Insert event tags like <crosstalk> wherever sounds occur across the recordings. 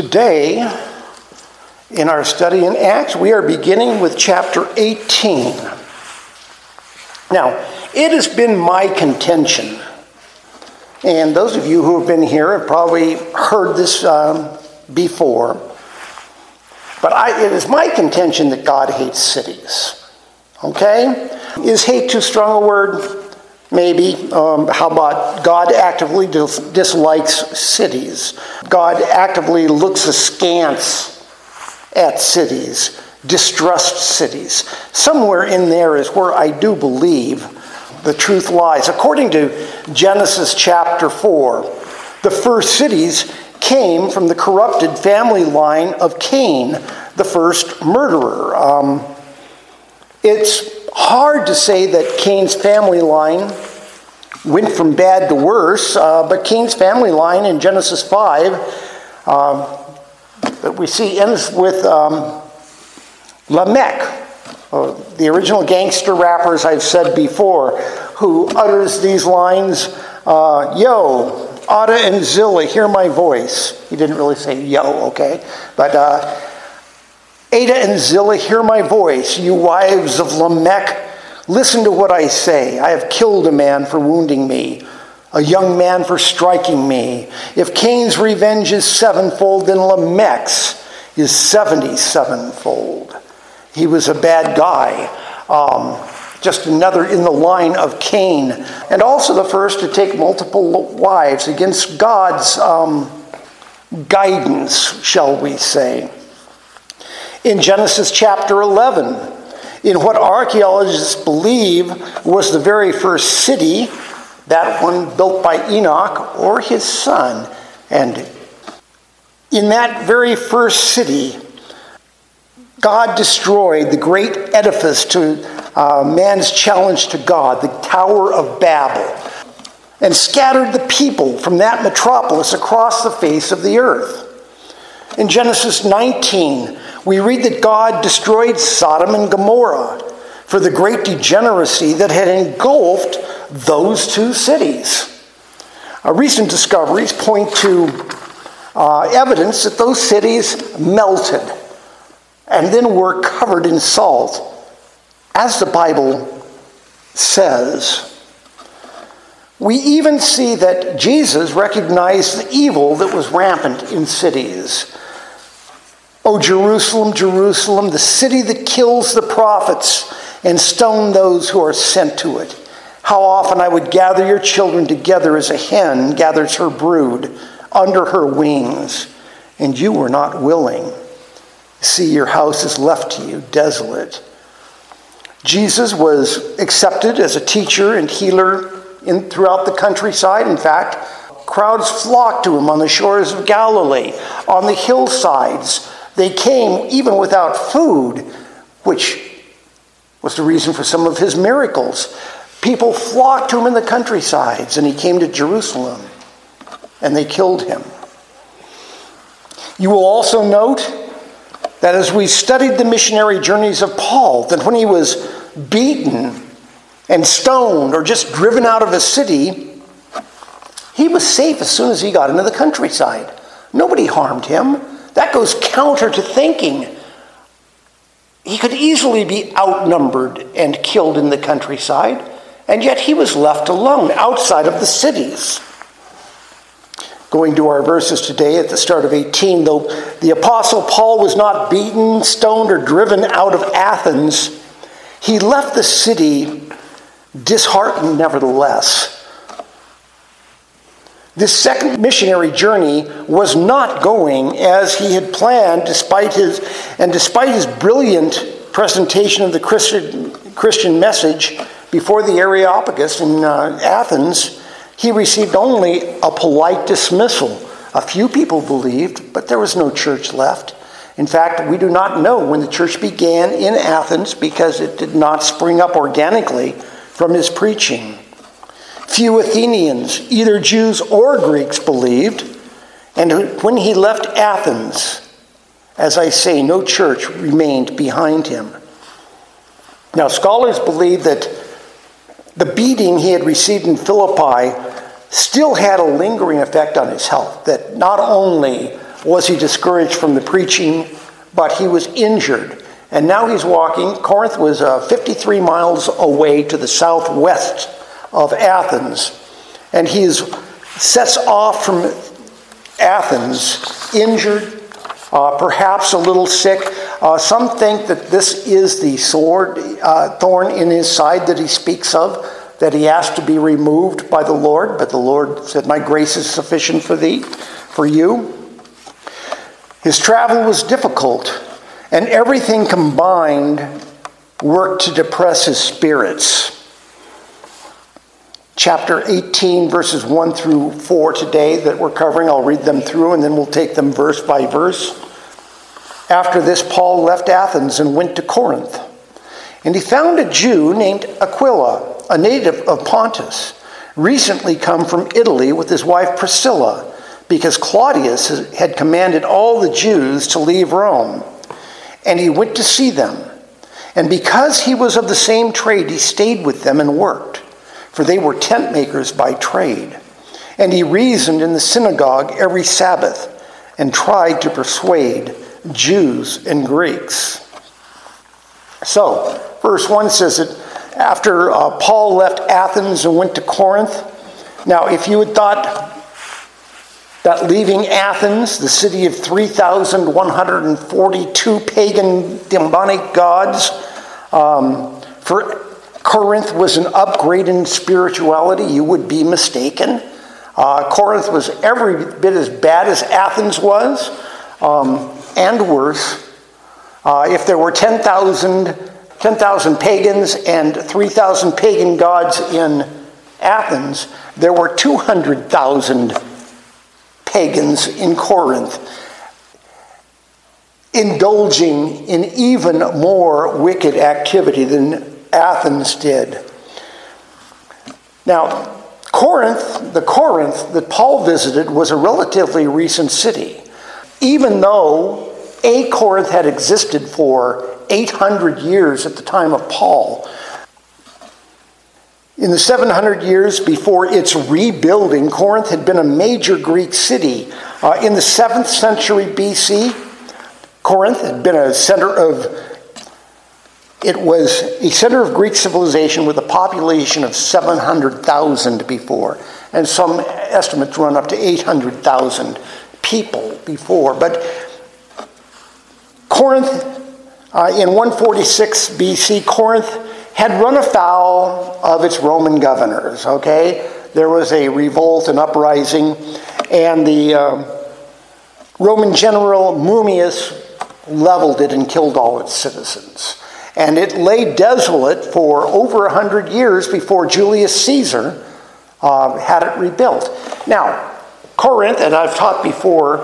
Today, in our study in Acts, we are beginning with chapter 18. Now, it has been my contention, and those of you who have been here have probably heard this um, before, but I, it is my contention that God hates cities. Okay? Is hate too strong a word? Maybe. Um, how about God actively dis- dislikes cities? God actively looks askance at cities, distrusts cities. Somewhere in there is where I do believe the truth lies. According to Genesis chapter 4, the first cities came from the corrupted family line of Cain, the first murderer. Um, it's hard to say that Cain's family line went from bad to worse, uh, but Cain's family line in Genesis 5 um, that we see ends with um, Lamech, uh, the original gangster rappers I've said before, who utters these lines uh, Yo, Ada and Zillah, hear my voice. He didn't really say yo, okay? But uh, Ada and Zillah, hear my voice, you wives of Lamech. Listen to what I say. I have killed a man for wounding me, a young man for striking me. If Cain's revenge is sevenfold, then Lamech's is 77fold. He was a bad guy. Um, just another in the line of Cain. And also the first to take multiple wives against God's um, guidance, shall we say in Genesis chapter 11, in what archaeologists believe was the very first city, that one built by Enoch or his son. And in that very first city, God destroyed the great edifice to uh, man's challenge to God, the Tower of Babel, and scattered the people from that metropolis across the face of the earth. In Genesis 19, we read that God destroyed Sodom and Gomorrah for the great degeneracy that had engulfed those two cities. Uh, recent discoveries point to uh, evidence that those cities melted and then were covered in salt, as the Bible says. We even see that Jesus recognized the evil that was rampant in cities. O Jerusalem, Jerusalem, the city that kills the prophets and stone those who are sent to it. How often I would gather your children together as a hen gathers her brood under her wings, and you were not willing. See, your house is left to you desolate. Jesus was accepted as a teacher and healer in, throughout the countryside. In fact, crowds flocked to him on the shores of Galilee, on the hillsides. They came even without food, which was the reason for some of his miracles. People flocked to him in the countrysides, and he came to Jerusalem, and they killed him. You will also note that as we studied the missionary journeys of Paul, that when he was beaten and stoned or just driven out of a city, he was safe as soon as he got into the countryside. Nobody harmed him. That goes counter to thinking. He could easily be outnumbered and killed in the countryside, and yet he was left alone outside of the cities. Going to our verses today at the start of 18, though the Apostle Paul was not beaten, stoned, or driven out of Athens, he left the city disheartened nevertheless. This second missionary journey was not going as he had planned, despite his, and despite his brilliant presentation of the Christian, Christian message before the Areopagus in uh, Athens, he received only a polite dismissal. A few people believed, but there was no church left. In fact, we do not know when the church began in Athens because it did not spring up organically from his preaching. Few Athenians, either Jews or Greeks, believed. And when he left Athens, as I say, no church remained behind him. Now, scholars believe that the beating he had received in Philippi still had a lingering effect on his health, that not only was he discouraged from the preaching, but he was injured. And now he's walking. Corinth was uh, 53 miles away to the southwest of Athens. And he is, sets off from Athens injured, uh, perhaps a little sick. Uh, some think that this is the sword, uh, thorn in his side that he speaks of, that he asked to be removed by the Lord. But the Lord said, My grace is sufficient for thee, for you. His travel was difficult. And everything combined worked to depress his spirits. Chapter 18, verses 1 through 4 today that we're covering, I'll read them through and then we'll take them verse by verse. After this, Paul left Athens and went to Corinth. And he found a Jew named Aquila, a native of Pontus, recently come from Italy with his wife Priscilla, because Claudius had commanded all the Jews to leave Rome and he went to see them. And because he was of the same trade, he stayed with them and worked, for they were tent makers by trade. And he reasoned in the synagogue every Sabbath and tried to persuade Jews and Greeks. So, verse 1 says that after uh, Paul left Athens and went to Corinth, now if you had thought that leaving Athens, the city of 3,142 pagan demonic gods, um, for Corinth was an upgrade in spirituality, you would be mistaken. Uh, Corinth was every bit as bad as Athens was, um, and worse. Uh, if there were 10,000 10, pagans and 3,000 pagan gods in Athens, there were 200,000 pagans in Corinth, indulging in even more wicked activity than Athens did. Now, Corinth, the Corinth that Paul visited, was a relatively recent city. Even though a Corinth had existed for 800 years at the time of Paul, in the 700 years before its rebuilding, Corinth had been a major Greek city. Uh, in the 7th century BC, Corinth had been a center of it was a center of Greek civilization with a population of 700,000 before, and some estimates run up to 800,000 people before. But Corinth, uh, in 146 BC, Corinth had run afoul of its Roman governors, okay? There was a revolt, an uprising, and the um, Roman general Mummius leveled it and killed all its citizens. And it lay desolate for over a hundred years before Julius Caesar uh, had it rebuilt. Now, Corinth, and I've taught before,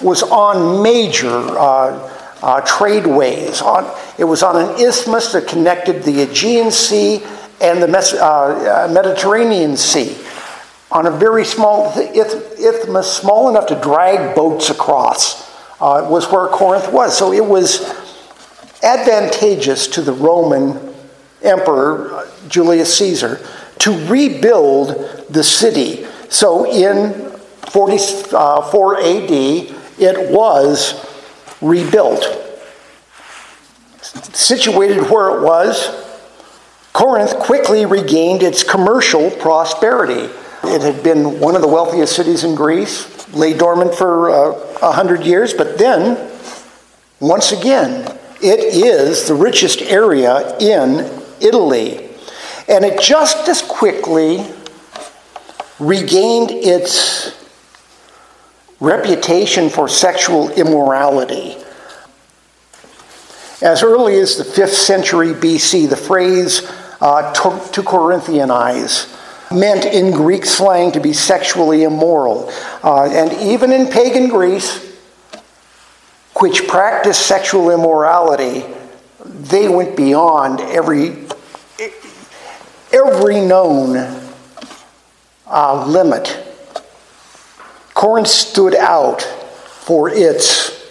was on major uh, uh, tradeways. On, it was on an isthmus that connected the Aegean Sea and the Mes- uh, uh Mediterranean Sea. On a very small isthmus, small enough to drag boats across, uh, was where Corinth was. So it was advantageous to the Roman emperor, uh, Julius Caesar, to rebuild the city. So in 44 AD, it was rebuilt. Situated where it was, Corinth quickly regained its commercial prosperity. It had been one of the wealthiest cities in Greece, lay dormant for uh, a uh, hundred years, but then, once again, it is the richest area in Italy. And it just as quickly regained its reputation for sexual immorality. As early as the 5th century BC, the phrase uh, to, to Corinthianize meant in Greek slang to be sexually immoral. Uh, and even in pagan Greece, which practiced sexual immorality, they went beyond every, every known uh, limit Corinth stood out for its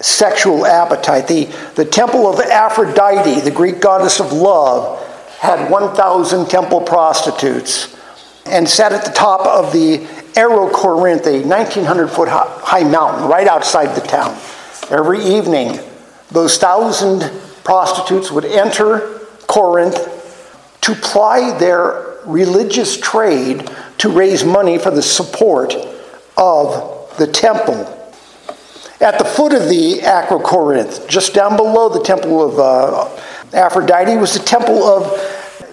sexual appetite. The, the temple of Aphrodite, the Greek goddess of love, had 1,000 temple prostitutes and sat at the top of the Corinth, a 1,900 foot high mountain right outside the town. Every evening, those thousand prostitutes would enter Corinth to ply their religious trade to raise money for the support of the temple. At the foot of the Acrocorinth, just down below the temple of uh, Aphrodite, was the temple of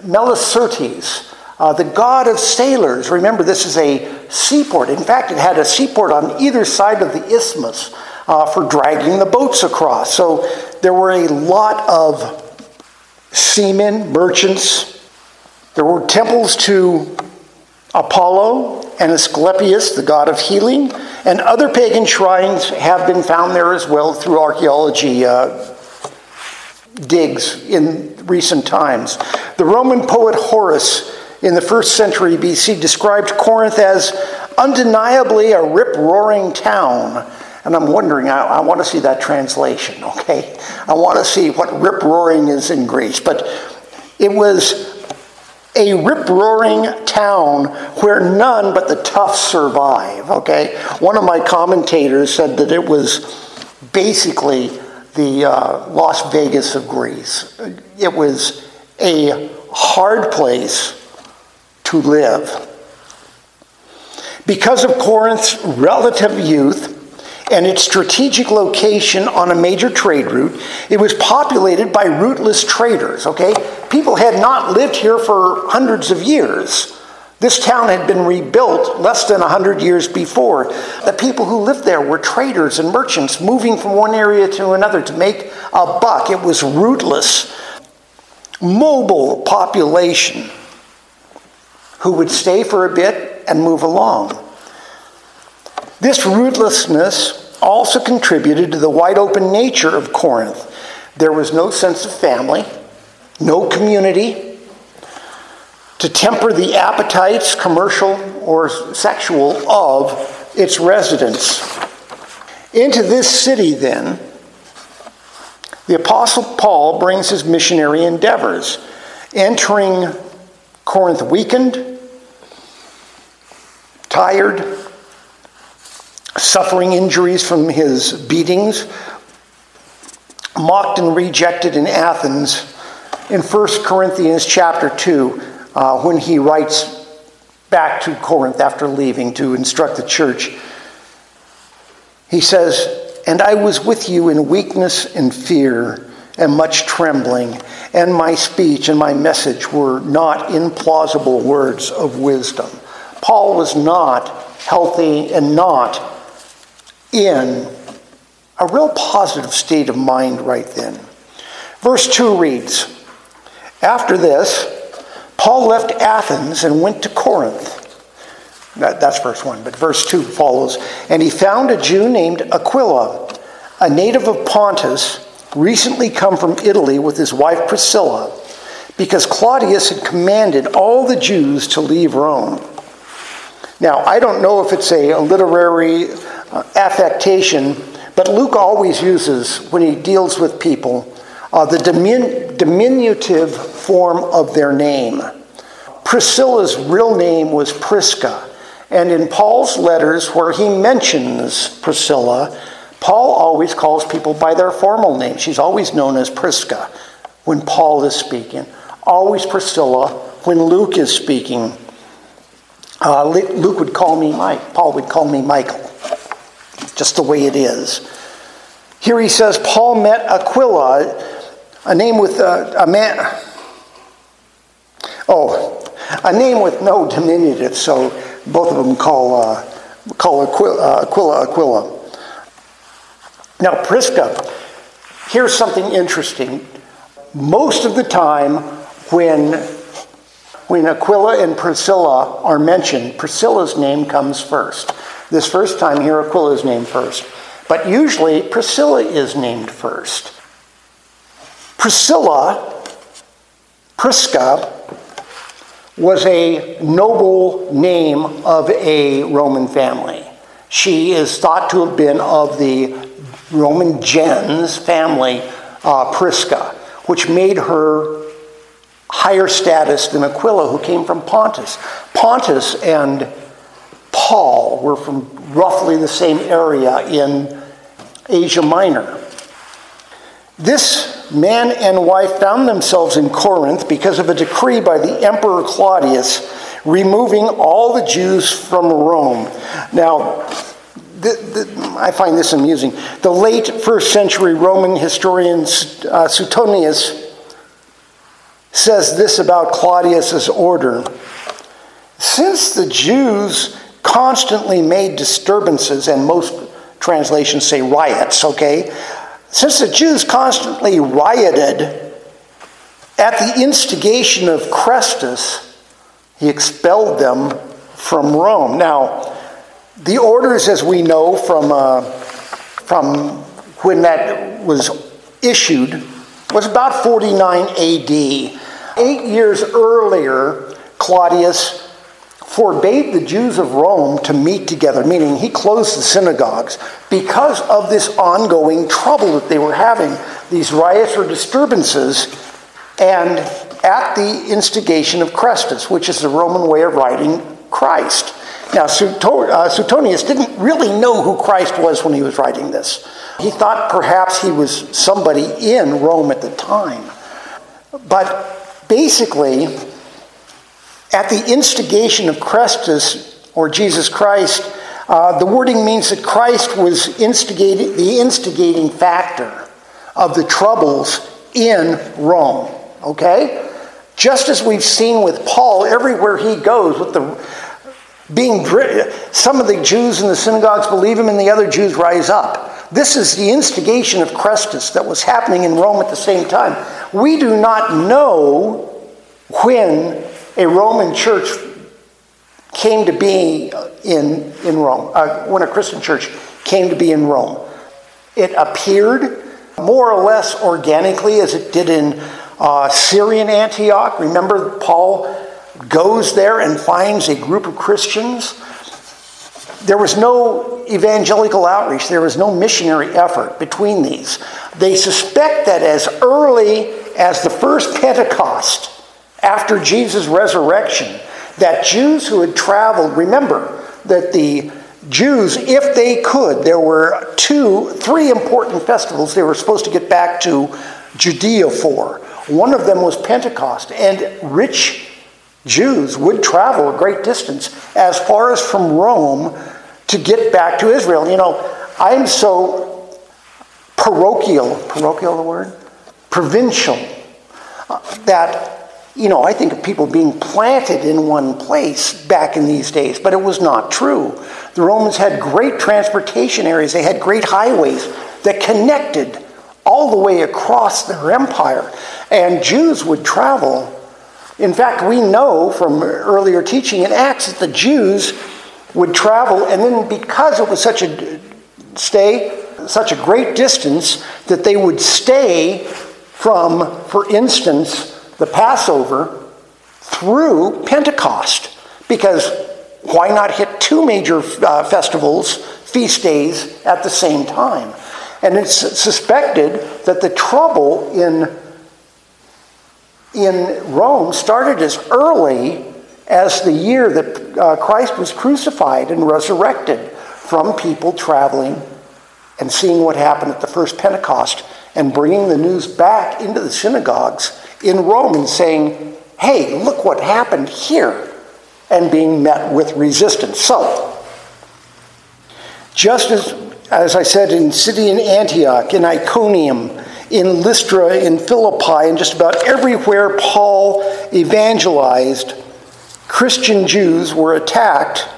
Melicertes, uh, the god of sailors. Remember, this is a seaport. In fact, it had a seaport on either side of the isthmus uh, for dragging the boats across. So there were a lot of seamen, merchants. There were temples to Apollo and Asclepius, the god of healing, and other pagan shrines have been found there as well through archaeology uh, digs in recent times. The Roman poet Horace in the first century BC described Corinth as undeniably a rip roaring town. And I'm wondering, I, I, want to see that translation, <laughs> okay? I want to see what rip roaring is in Greece. But it was a rip roaring town where none but the tough survive, okay? One of my commentators said that it was basically the uh, Las Vegas of Greece. It was a hard place to live. Because of Corinth's relative youth and its strategic location on a major trade route, it was populated by rootless traders, okay? People had not lived here for hundreds of years. This town had been rebuilt less than 100 years before. The people who lived there were traders and merchants moving from one area to another to make a buck. It was rootless, mobile population who would stay for a bit and move along. This rootlessness also contributed to the wide open nature of Corinth. There was no sense of family, no community, to temper the appetites, commercial or sexual, of its residents. Into this city, then, the Apostle Paul brings his missionary endeavors, entering Corinth weakened, tired, suffering injuries from his beatings, mocked and rejected in Athens. In 1 Corinthians chapter 2, uh, when he writes back to Corinth after leaving to instruct the church. He says, And I was with you in weakness and fear and much trembling, and my speech and my message were not implausible words of wisdom. Paul was not healthy and not in a real positive state of mind right then. Verse 2 reads After this, Paul left Athens and went to Corinth. That, that's verse 1, but verse 2 follows. And he found a Jew named Aquila, a native of Pontus, recently come from Italy with his wife Priscilla, because Claudius had commanded all the Jews to leave Rome. Now, I don't know if it's a, literary uh, affectation, but Luke always uses, when he deals with people, uh, the dimin- diminutive form of their name. Priscilla's real name was Prisca. And in Paul's letters, where he mentions Priscilla, Paul always calls people by their formal name. She's always known as Prisca when Paul is speaking, always Priscilla when Luke is speaking. Uh, Luke would call me Mike, Paul would call me Michael. Just the way it is. Here he says Paul met Aquila a name with uh, a man. Oh, a name with no diminutive, so both of them call, uh, call Aquila, uh, Aquila Aquila. Now, Prisca, here's something interesting. Most of the time, when, when Aquila and Priscilla are mentioned, Priscilla's name comes first. This first time here, Aquila's named first. But usually, Priscilla is named first. Priscilla, Prisca, was a noble name of a Roman family. She is thought to have been of the Roman gens family, uh, Prisca, which made her higher status than Aquila, who came from Pontus. Pontus and Paul were from roughly the same area in Asia Minor. This man and wife found themselves in Corinth because of a decree by the Emperor Claudius removing all the Jews from Rome. Now, the, the, I find this amusing. The late first century Roman historian uh, Suetonius says this about Claudius's order. Since the Jews constantly made disturbances, and most translations say riots, okay? Since the Jews constantly rioted at the instigation of Chrestus, he expelled them from Rome. Now, the orders, as we know from, uh, from when that was issued, was about 49 AD. Eight years earlier, Claudius forbade the Jews of Rome to meet together, meaning he closed the synagogues because of this ongoing trouble that they were having, these riots or disturbances, and at the instigation of Chrestus, which is the Roman way of writing Christ. Now, uh, Suetonius didn't really know who Christ was when he was writing this. He thought perhaps he was somebody in Rome at the time. But basically, at the instigation of Chrestus, or Jesus Christ, uh, the wording means that Christ was instigating, the instigating factor of the troubles in Rome. Okay? Just as we've seen with Paul everywhere he goes, with the being some of the Jews in the synagogues believe him and the other Jews rise up. This is the instigation of Chrestus that was happening in Rome at the same time. We do not know when a Roman church came to be in, in Rome, uh, when a Christian church came to be in Rome. It appeared more or less organically as it did in uh, Syrian Antioch. Remember, Paul goes there and finds a group of Christians. There was no evangelical outreach, there was no missionary effort between these. They suspect that as early as the first Pentecost, after Jesus' resurrection, that Jews who had traveled, remember that the Jews, if they could, there were two, three important festivals they were supposed to get back to Judea for. One of them was Pentecost, and rich Jews would travel a great distance as far as from Rome to get back to Israel. You know, I'm so parochial, parochial the word? Provincial, uh, that you know, I think of people being planted in one place back in these days, but it was not true. The Romans had great transportation areas, they had great highways that connected all the way across their empire. And Jews would travel. In fact, we know from earlier teaching in Acts that the Jews would travel, and then because it was such a stay, such a great distance, that they would stay from, for instance, the Passover through Pentecost. Because why not hit two major uh, festivals, feast days, at the same time? And it's suspected that the trouble in, in Rome started as early as the year that uh, Christ was crucified and resurrected from people traveling and seeing what happened at the first Pentecost and bringing the news back into the synagogues in Rome and saying, hey, look what happened here, and being met with resistance. So, just as, as I said in city in Antioch, in Iconium, in Lystra, in Philippi, and just about everywhere Paul evangelized, Christian Jews were attacked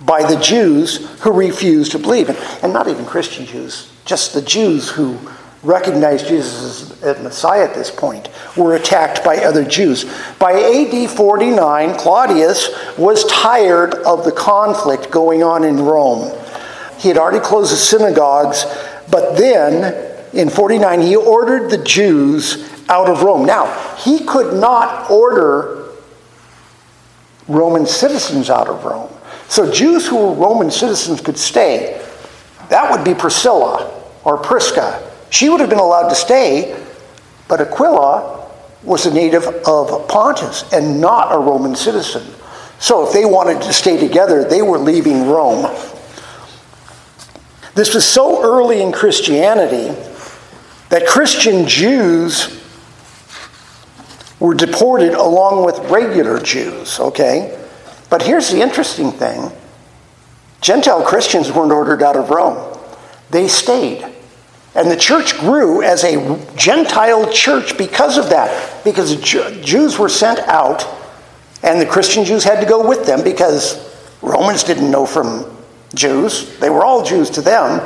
by the Jews who refused to believe. And not even Christian Jews, just the Jews who recognized Jesus as Messiah at this point, were attacked by other Jews. By AD 49, Claudius was tired of the conflict going on in Rome. He had already closed the synagogues, but then in 49, he ordered the Jews out of Rome. Now, he could not order Roman citizens out of Rome. So, Jews who were Roman citizens could stay. That would be Priscilla or Prisca she would have been allowed to stay, but Aquila was a native of Pontus and not a Roman citizen. So if they wanted to stay together, they were leaving Rome. This was so early in Christianity that Christian Jews were deported along with regular Jews, okay? But here's the interesting thing Gentile Christians weren't ordered out of Rome, they stayed. And the church grew as a Gentile church because of that, because Jews were sent out, and the Christian Jews had to go with them because Romans didn't know from Jews. They were all Jews to them.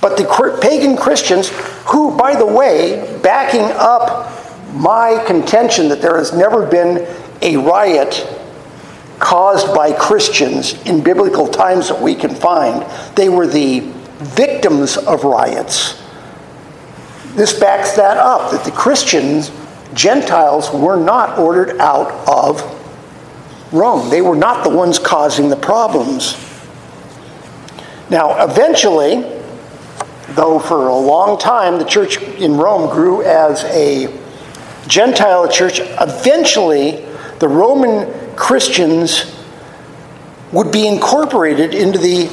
But the pagan Christians, who, by the way, backing up my contention that there has never been a riot caused by Christians in biblical times that we can find, they were the victims of riots. This backs that up that the Christians, Gentiles, were not ordered out of Rome. They were not the ones causing the problems. Now, eventually, though for a long time the church in Rome grew as a Gentile church, eventually the Roman Christians would be incorporated into the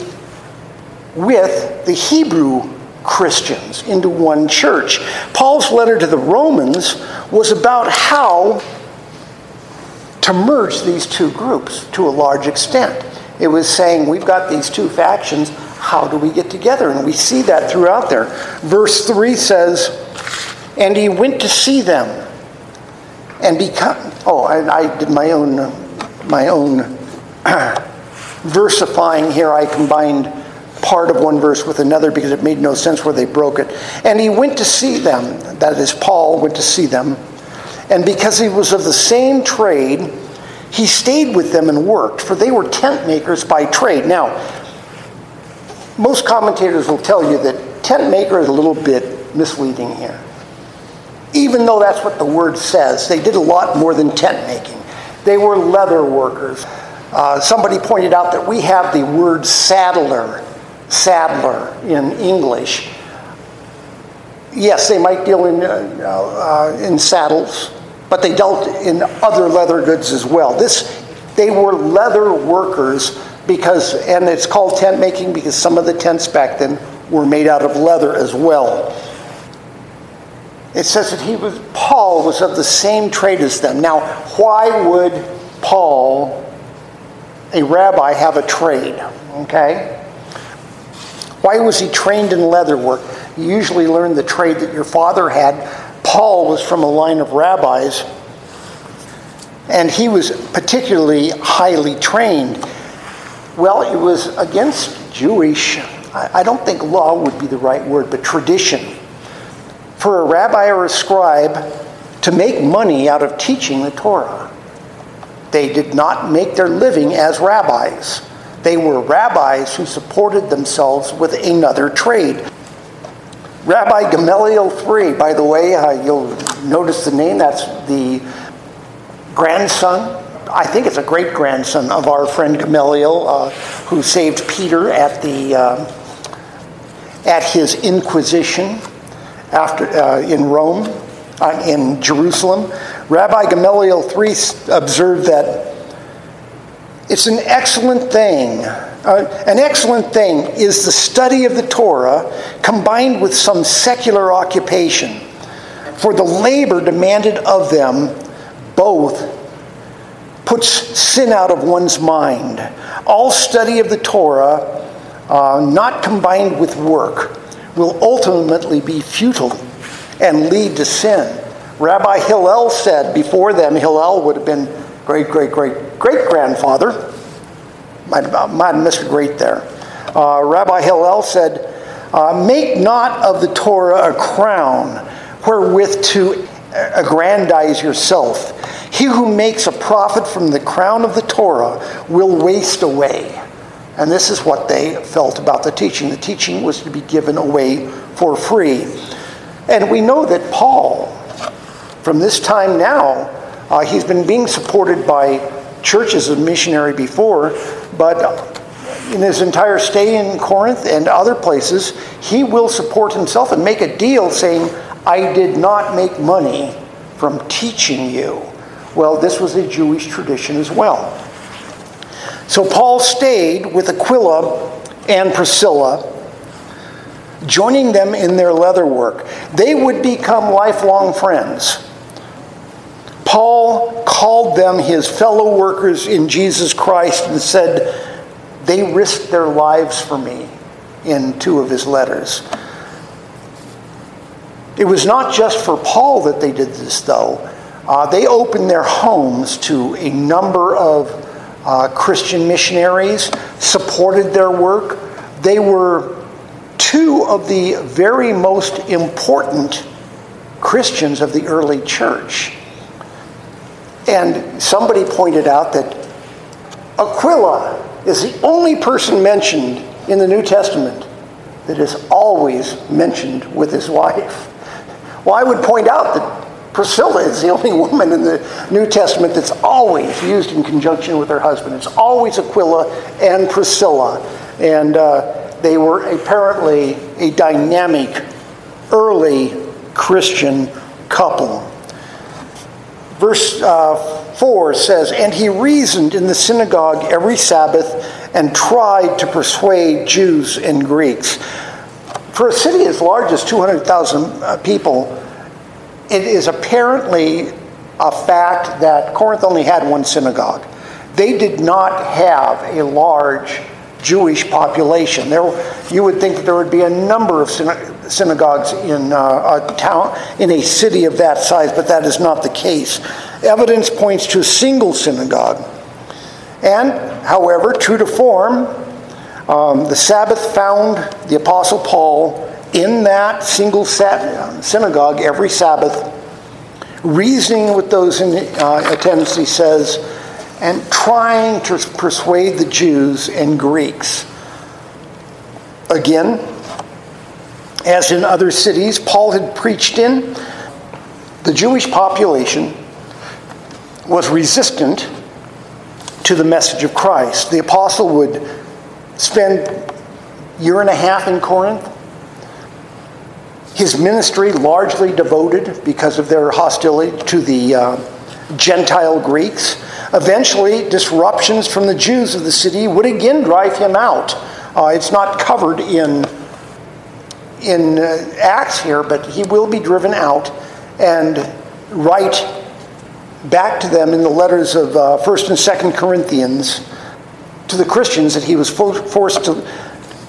with the Hebrew Christians into one church. Paul's letter to the Romans was about how to merge these two groups to a large extent. It was saying, we've got these two factions, how do we get together? And we see that throughout there. Verse 3 says, And he went to see them and become. Oh, I, I did my own, my own <clears throat> versifying here. I combined part of one verse with another because it made no sense where they broke it. And he went to see them, that is, Paul went to see them. And because he was of the same trade, he stayed with them and worked, for they were tent makers by trade. Now, most commentators will tell you that tent maker is a little bit misleading here. Even though that's what the word says, they did a lot more than tent making. They were leather workers. Uh, somebody pointed out that we have the word saddler saddler in English. Yes, they might deal in, uh, uh, in saddles, but they dealt in other leather goods as well. This, they were leather workers because, and it's called tent making because some of the tents back then were made out of leather as well. It says that he was, Paul was of the same trade as them. Now, why would Paul, a rabbi, have a trade? Okay? Why was he trained in leather work? You usually learn the trade that your father had. Paul was from a line of rabbis, and he was particularly highly trained. Well, it was against Jewish, I don't think law would be the right word, but tradition. For a rabbi or a scribe to make money out of teaching the Torah, they did not make their living as rabbis. They were rabbis who supported themselves with another trade. Rabbi Gamaliel III, by the way, uh, you'll notice the name, that's the grandson, I think it's a great grandson of our friend Gamaliel, uh, who saved Peter at, the, uh, at his Inquisition after, uh, in Rome, uh, in Jerusalem. Rabbi Gamaliel III observed that it's an excellent thing. Uh, an excellent thing is the study of the Torah combined with some secular occupation. For the labor demanded of them both puts sin out of one's mind. All study of the Torah, uh, not combined with work, will ultimately be futile and lead to sin. Rabbi Hillel said before them, Hillel would have been great, great, great, great grandfather. Might, might have missed a great there. Uh, Rabbi Hillel said, uh, Make not of the Torah a crown wherewith to aggrandize yourself. He who makes a profit from the crown of the Torah will waste away. And this is what they felt about the teaching. The teaching was to be given away for free. And we know that Paul, from this time now, uh, he's been being supported by churches as a missionary before, but in his entire stay in Corinth and other places, he will support himself and make a deal saying, I did not make money from teaching you. Well, this was a Jewish tradition as well. So Paul stayed with Aquila and Priscilla, joining them in their leather work. They would become lifelong friends. Paul called them his fellow workers in Jesus Christ and said, They risked their lives for me in two of his letters. It was not just for Paul that they did this, though. Uh, they opened their homes to a number of uh, Christian missionaries, supported their work. They were two of the very most important Christians of the early church. And somebody pointed out that Aquila is the only person mentioned in the New Testament that is always mentioned with his wife. Well, I would point out that Priscilla is the <laughs> only woman in the New Testament that's always used in conjunction with her husband. It's always Aquila and Priscilla. And uh, they were apparently a dynamic, early Christian couple. Verse uh, 4 says, And he reasoned in the synagogue every Sabbath and tried to persuade Jews and Greeks. For a city as large as 200,000 uh, people, it is apparently a fact that Corinth only had one synagogue. They did not have a large Jewish population. There, you would think that there would be a number of synagogues in uh, a town, in a city of that size, but that is not the case. Evidence points to a single synagogue. And, however, true to form, um, the Sabbath found the Apostle Paul in that single synagogue every Sabbath, reasoning with those in uh, attendance, he says, and trying to persuade the Jews and Greeks. Again, as in other cities Paul had preached in, the Jewish population was resistant to the message of Christ. The apostle would spend year and a half in Corinth. His ministry largely devoted because of their hostility to the uh, Gentile Greeks. Eventually, disruptions from the Jews of the city would again drive him out. Uh, it's not covered in in uh, Acts here, but he will be driven out and write back to them in the letters of uh, 1st and 2nd Corinthians to the Christians that he was forced to,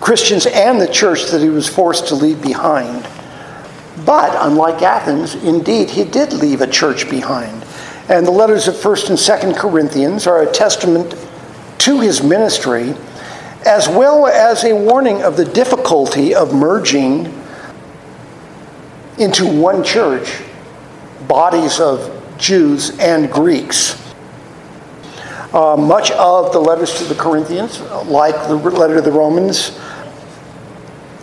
Christians and the church that he was forced to leave behind. But unlike Athens, indeed, he did leave a church behind. And the letters of 1st and 2nd Corinthians are a testament to his ministry, as well as a warning of the difficulty of merging into one church bodies of Jews and Greeks. Uh, much of the letters to the Corinthians, like the letter to the Romans,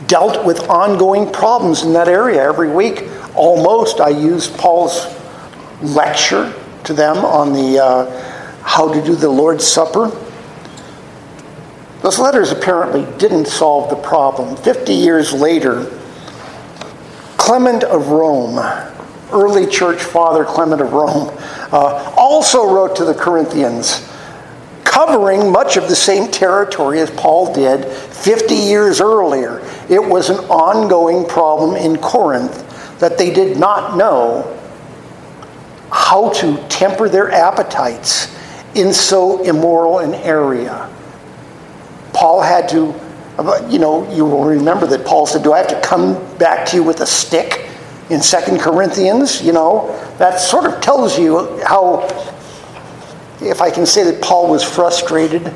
dealt with ongoing problems in that area. Every week, almost, I used Paul's lecture to them on the uh, how to do the Lord's Supper. Those letters apparently didn't solve the problem. Fifty years later, Clement of Rome, early church father Clement of Rome, uh, also wrote to the Corinthians covering much of the same territory as Paul did 50 years earlier. It was an ongoing problem in Corinth that they did not know how to temper their appetites in so immoral an area. Paul had to, you know, you will remember that Paul said, Do I have to come back to you with a stick in Second Corinthians? You know, that sort of tells you how if I can say that Paul was frustrated,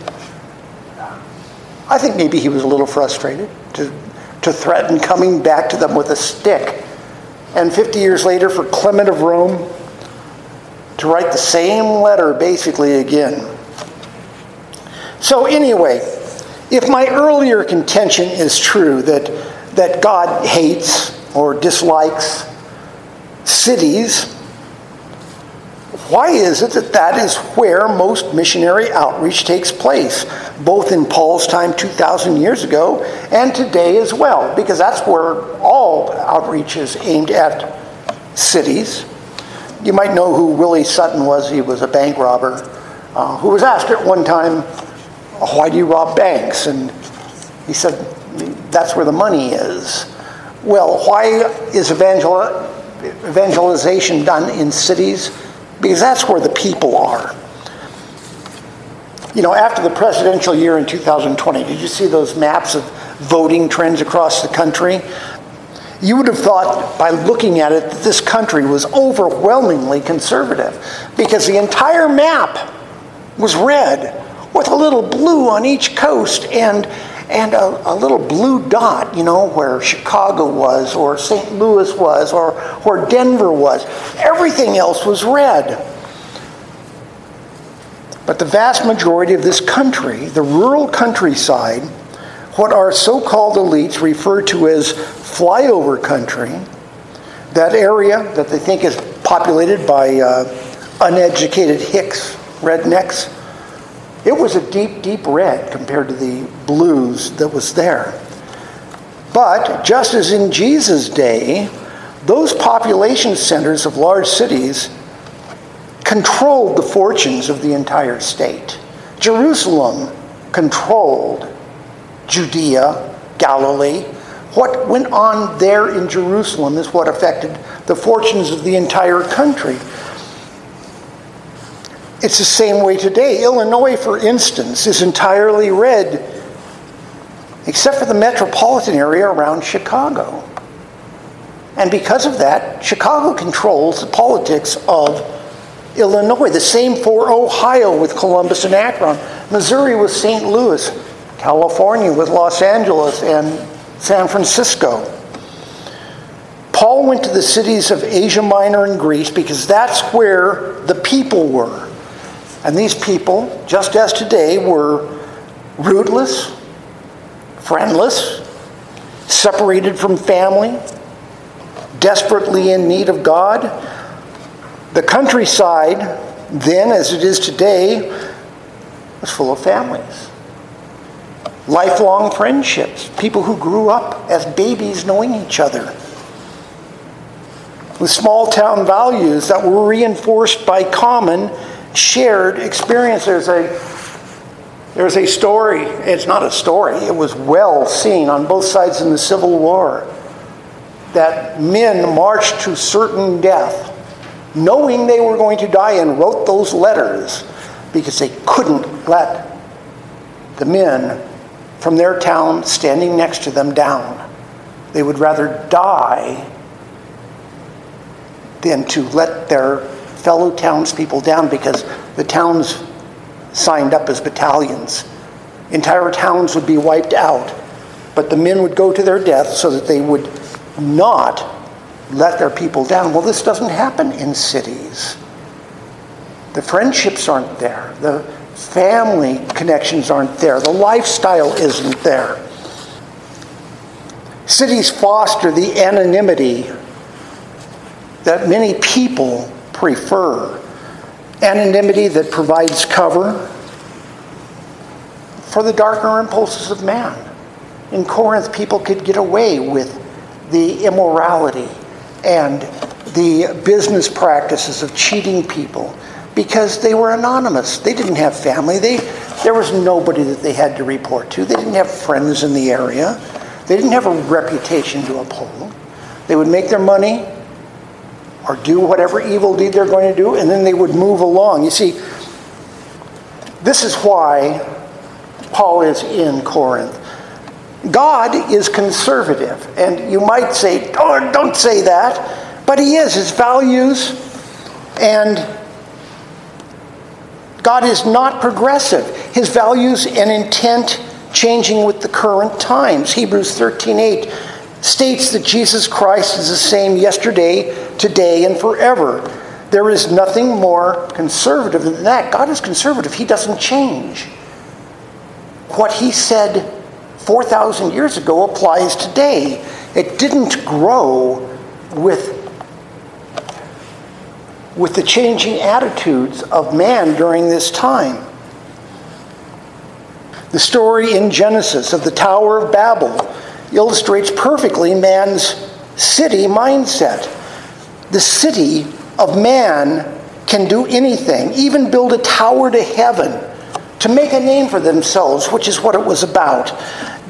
I think maybe he was a little frustrated to, to threaten coming back to them with a stick. And 50 years later, for Clement of Rome to write the same letter basically again. So, anyway, if my earlier contention is true that, that God hates or dislikes cities, why is it that that is where most missionary outreach takes place, both in Paul's time 2,000 years ago and today as well? Because that's where all outreach is aimed at cities. You might know who Willie Sutton was. He was a bank robber uh, who was asked at one time, Why do you rob banks? And he said, That's where the money is. Well, why is evangel- evangelization done in cities? Because that's where the people are. You know, after the presidential year in 2020, did you see those maps of voting trends across the country? You would have thought by looking at it that this country was overwhelmingly conservative because the entire map was red with a little blue on each coast and and a, a, little blue dot, you know, where Chicago was, or St. Louis was, or where Denver was. Everything else was red. But the vast majority of this country, the rural countryside, what our so called elites refer to as flyover country, that area that they think is populated by uh, uneducated hicks, rednecks, it was a deep, deep red compared to the blues that was there. But just as in Jesus' day, those population centers of large cities controlled the fortunes of the entire state. Jerusalem controlled Judea, Galilee. What went on there in Jerusalem is what affected the fortunes of the entire country. It's the same way today. Illinois, for instance, is entirely red, except for the metropolitan area around Chicago. And because of that, Chicago controls the politics of Illinois. The same for Ohio with Columbus and Akron, Missouri with St. Louis, California with Los Angeles and San Francisco. Paul went to the cities of Asia Minor and Greece because that's where the people were. And these people, just as today, were rootless, friendless, separated from family, desperately in need of God. The countryside, then as it is today, was full of families. Lifelong friendships, people who grew up as babies knowing each other. With small town values that were reinforced by common shared experience. There's a there's a story. It's not a story. It was well seen on both sides in the Civil War that men marched to certain death, knowing they were going to die, and wrote those letters because they couldn't let the men from their town standing next to them down. They would rather die than to let their fellow townspeople down because the towns signed up as battalions. Entire towns would be wiped out, but the men would go to their death so that they would not let their people down. Well, this doesn't happen in cities. The friendships aren't there, the family connections aren't there, the lifestyle isn't there. Cities foster the anonymity that many people prefer. Anonymity that provides cover for the darker impulses of man. In Corinth, people could get away with the immorality and the business practices of cheating people because they were anonymous. They didn't have family. They, there was nobody that they had to report to. They didn't have friends in the area. They didn't have a reputation to uphold. They would make their money or do whatever evil deed they're going to do, and then they would move along. You see, this is why Paul is in Corinth. God is conservative, and you might say, oh, don't say that, but he is. His values and God is not progressive. His values and intent changing with the current times. Hebrews 13:8 states that Jesus Christ is the same yesterday, today, and forever. There is nothing more conservative than that. God is conservative, He doesn't change. What He said 4,000 years ago applies today. It didn't grow with, with the changing attitudes of man during this time. The story in Genesis of the Tower of Babel illustrates perfectly man's city mindset. The city of man can do anything, even build a tower to heaven to make a name for themselves, which is what it was about.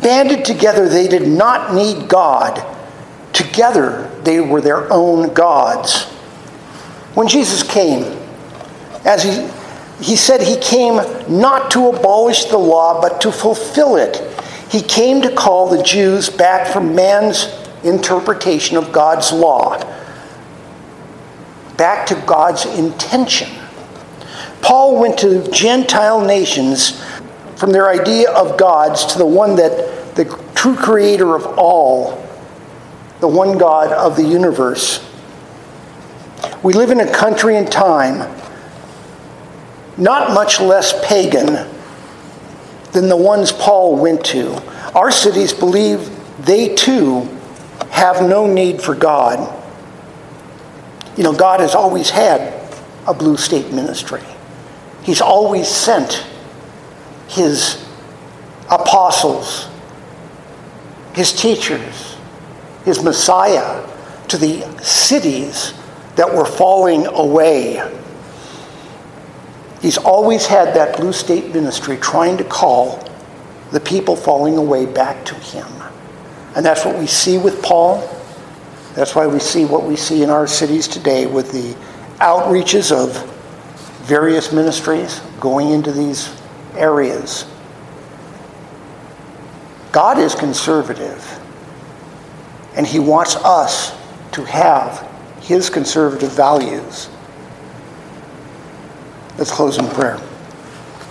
Banded together, they did not need God. Together, they were their own gods. When Jesus came, as he, he said he came not to abolish the law, but to fulfill it. He came to call the Jews back from man's interpretation of God's law, back to God's intention. Paul went to Gentile nations from their idea of gods to the one that the true creator of all, the one God of the universe. We live in a country and time not much less pagan than the ones Paul went to. Our cities believe they too have no need for God. You know, God has always had a blue state ministry. He's always sent his apostles, his teachers, his Messiah to the cities that were falling away. He's always had that blue state ministry trying to call the people falling away back to him. And that's what we see with Paul. That's why we see what we see in our cities today with the outreaches of various ministries going into these areas. God is conservative, and He wants us to have His conservative values. Let's close in prayer.